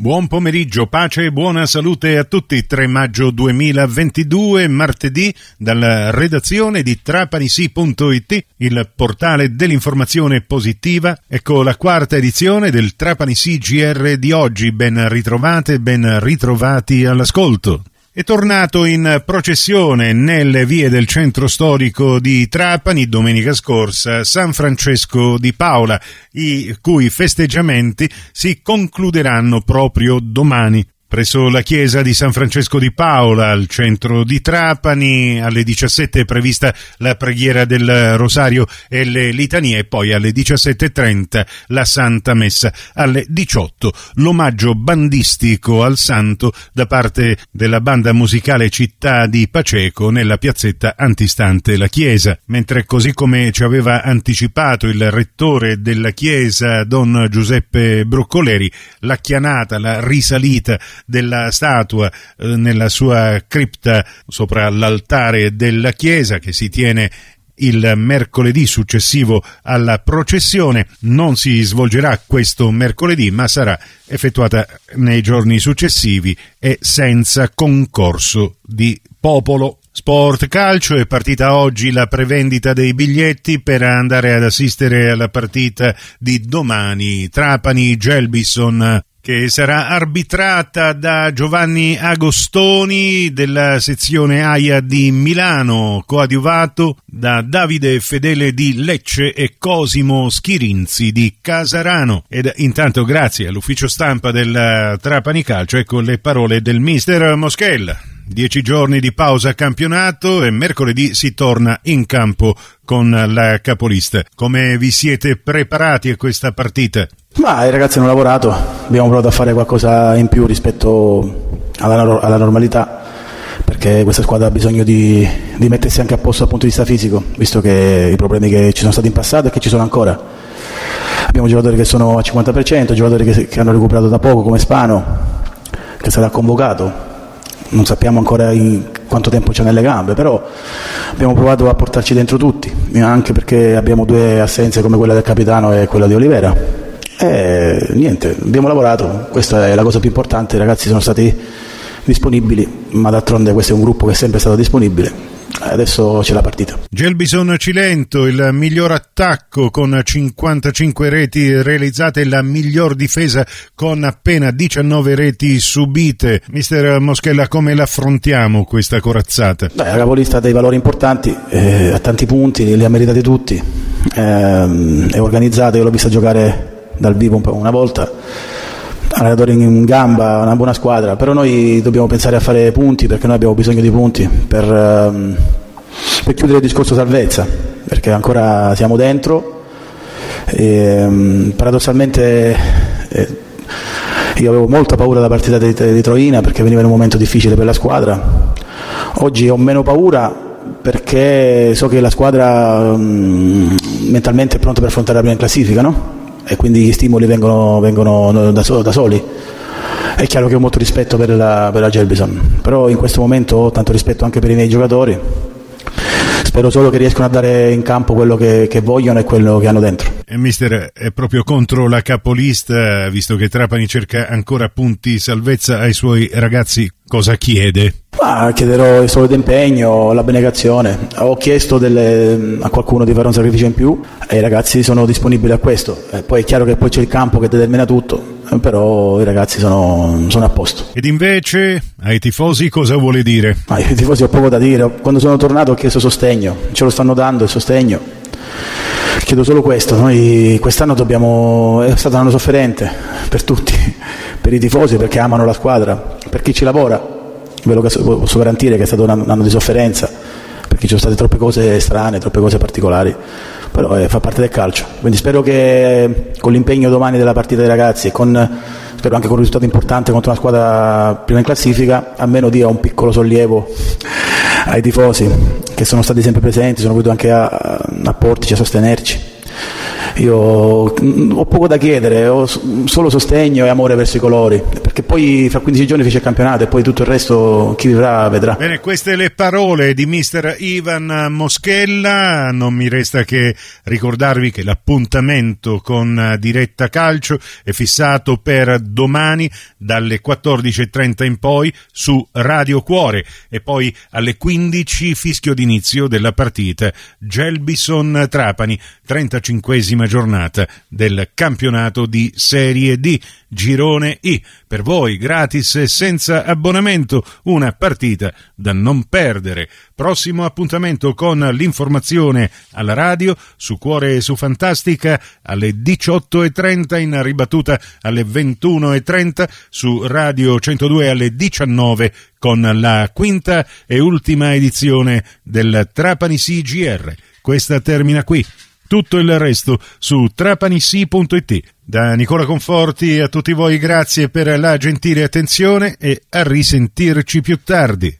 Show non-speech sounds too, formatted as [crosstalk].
Buon pomeriggio, pace e buona salute a tutti. 3 maggio 2022, martedì, dalla redazione di trapanisi.it, il portale dell'informazione positiva. Ecco la quarta edizione del Trapanisi GR di oggi. Ben ritrovate, ben ritrovati all'ascolto. È tornato in processione nelle vie del centro storico di Trapani domenica scorsa San Francesco di Paola, i cui festeggiamenti si concluderanno proprio domani. Presso la chiesa di San Francesco di Paola, al centro di Trapani, alle 17 è prevista la preghiera del Rosario e le litanie, e poi alle 17.30 la Santa Messa, alle 18 l'omaggio bandistico al santo da parte della banda musicale Città di Paceco nella piazzetta antistante la chiesa, mentre così come ci aveva anticipato il rettore della chiesa, Don Giuseppe Broccoleri, la chianata, la risalita della statua eh, nella sua cripta sopra l'altare della chiesa che si tiene il mercoledì successivo alla processione non si svolgerà questo mercoledì ma sarà effettuata nei giorni successivi e senza concorso di popolo. Sport calcio è partita oggi la prevendita dei biglietti per andare ad assistere alla partita di domani Trapani Gelbison che sarà arbitrata da Giovanni Agostoni della sezione AIA di Milano, coadiuvato da Davide Fedele di Lecce e Cosimo Schirinzi di Casarano. Ed intanto grazie all'ufficio stampa del Trapani Calcio, ecco le parole del mister Moschella. Dieci giorni di pausa campionato e mercoledì si torna in campo con la capolista. Come vi siete preparati a questa partita? Ma i ragazzi hanno lavorato, abbiamo provato a fare qualcosa in più rispetto alla, alla normalità, perché questa squadra ha bisogno di, di, mettersi anche a posto dal punto di vista fisico, visto che i problemi che ci sono stati in passato e che ci sono ancora. Abbiamo giocatori che sono al 50%, giocatori che, che hanno recuperato da poco come Spano, che sarà convocato, non sappiamo ancora quanto tempo c'è nelle gambe, però abbiamo provato a portarci dentro tutti, anche perché abbiamo due assenze come quella del capitano e quella di Olivera e niente, abbiamo lavorato, questa è la cosa più importante, i ragazzi sono stati disponibili, ma d'altronde questo è un gruppo che è sempre stato disponibile. Adesso c'è la partita. Gelbison Cilento, il miglior attacco con 55 reti realizzate, la miglior difesa con appena 19 reti subite. Mister Moschella, come l'affrontiamo questa corazzata? Beh, la capolista ha dei valori importanti, eh, ha tanti punti, li ha meritati tutti. Eh, è organizzata, io l'ho vista giocare dal vivo una volta allenatore in gamba, una buona squadra, però noi dobbiamo pensare a fare punti perché noi abbiamo bisogno di punti per, ehm, per chiudere il discorso salvezza, perché ancora siamo dentro. E, ehm, paradossalmente eh, io avevo molta paura della partita di, di Troina perché veniva in un momento difficile per la squadra. Oggi ho meno paura perché so che la squadra um, mentalmente è pronta per affrontare la prima classifica, no? E quindi gli stimoli vengono, vengono da, da, soli. È chiaro che ho molto rispetto per la, per la Gelbison, però in questo momento ho tanto rispetto anche per i miei giocatori. Spero solo che riescano a dare in campo quello che, che vogliono e quello che hanno dentro. E mister, è proprio contro la capolista, visto che Trapani cerca ancora punti salvezza ai suoi ragazzi, cosa chiede? Ah, chiederò il solito impegno, l'abnegazione. Ho chiesto delle, a qualcuno di fare un sacrificio in più e i ragazzi sono disponibili a questo. Eh, poi è chiaro che poi c'è il campo che determina tutto, eh, però i ragazzi sono, sono, a posto. Ed invece ai tifosi cosa vuole dire? Ah, ai tifosi ho poco da dire. Quando sono tornato ho chiesto sostegno, ce lo stanno dando il sostegno. Chiedo solo questo, noi quest'anno dobbiamo, è stato un anno sofferente per tutti, [laughs] per i tifosi perché amano la squadra, per chi ci lavora ve lo posso garantire che è stato un anno di sofferenza perché ci sono state troppe cose strane, troppe cose particolari, però eh, fa parte del calcio. Quindi spero che con l'impegno domani della partita dei ragazzi e con, spero anche con un risultato importante contro una squadra prima in classifica, almeno dia un piccolo sollievo ai tifosi che sono stati sempre presenti, sono venuti anche a, a portici, a sostenerci. Io mm, ho poco da chiedere, ho solo sostegno e amore verso i colori, perché poi fra 15 giorni finisce il campionato e poi tutto il resto chi vivrà vedrà. Bene, queste le parole di mister Ivan Moschella, non mi resta che ricordarvi che l'appuntamento con Diretta Calcio è fissato per domani dalle 14.30 in poi su Radio Cuore e poi alle 15 fischio d'inizio della partita Gelbison Trapani, 35esima giornata del campionato di Serie D, Girone I. Per voi gratis e senza abbonamento, una partita da non perdere. Prossimo appuntamento con l'informazione alla radio su Cuore e su Fantastica alle 18.30 in ribattuta alle 21.30 su Radio 102 alle 19 con la quinta e ultima edizione del Trapani CGR. Questa termina qui. Tutto il resto su trapanissi.it. Da Nicola Conforti a tutti voi grazie per la gentile attenzione e a risentirci più tardi.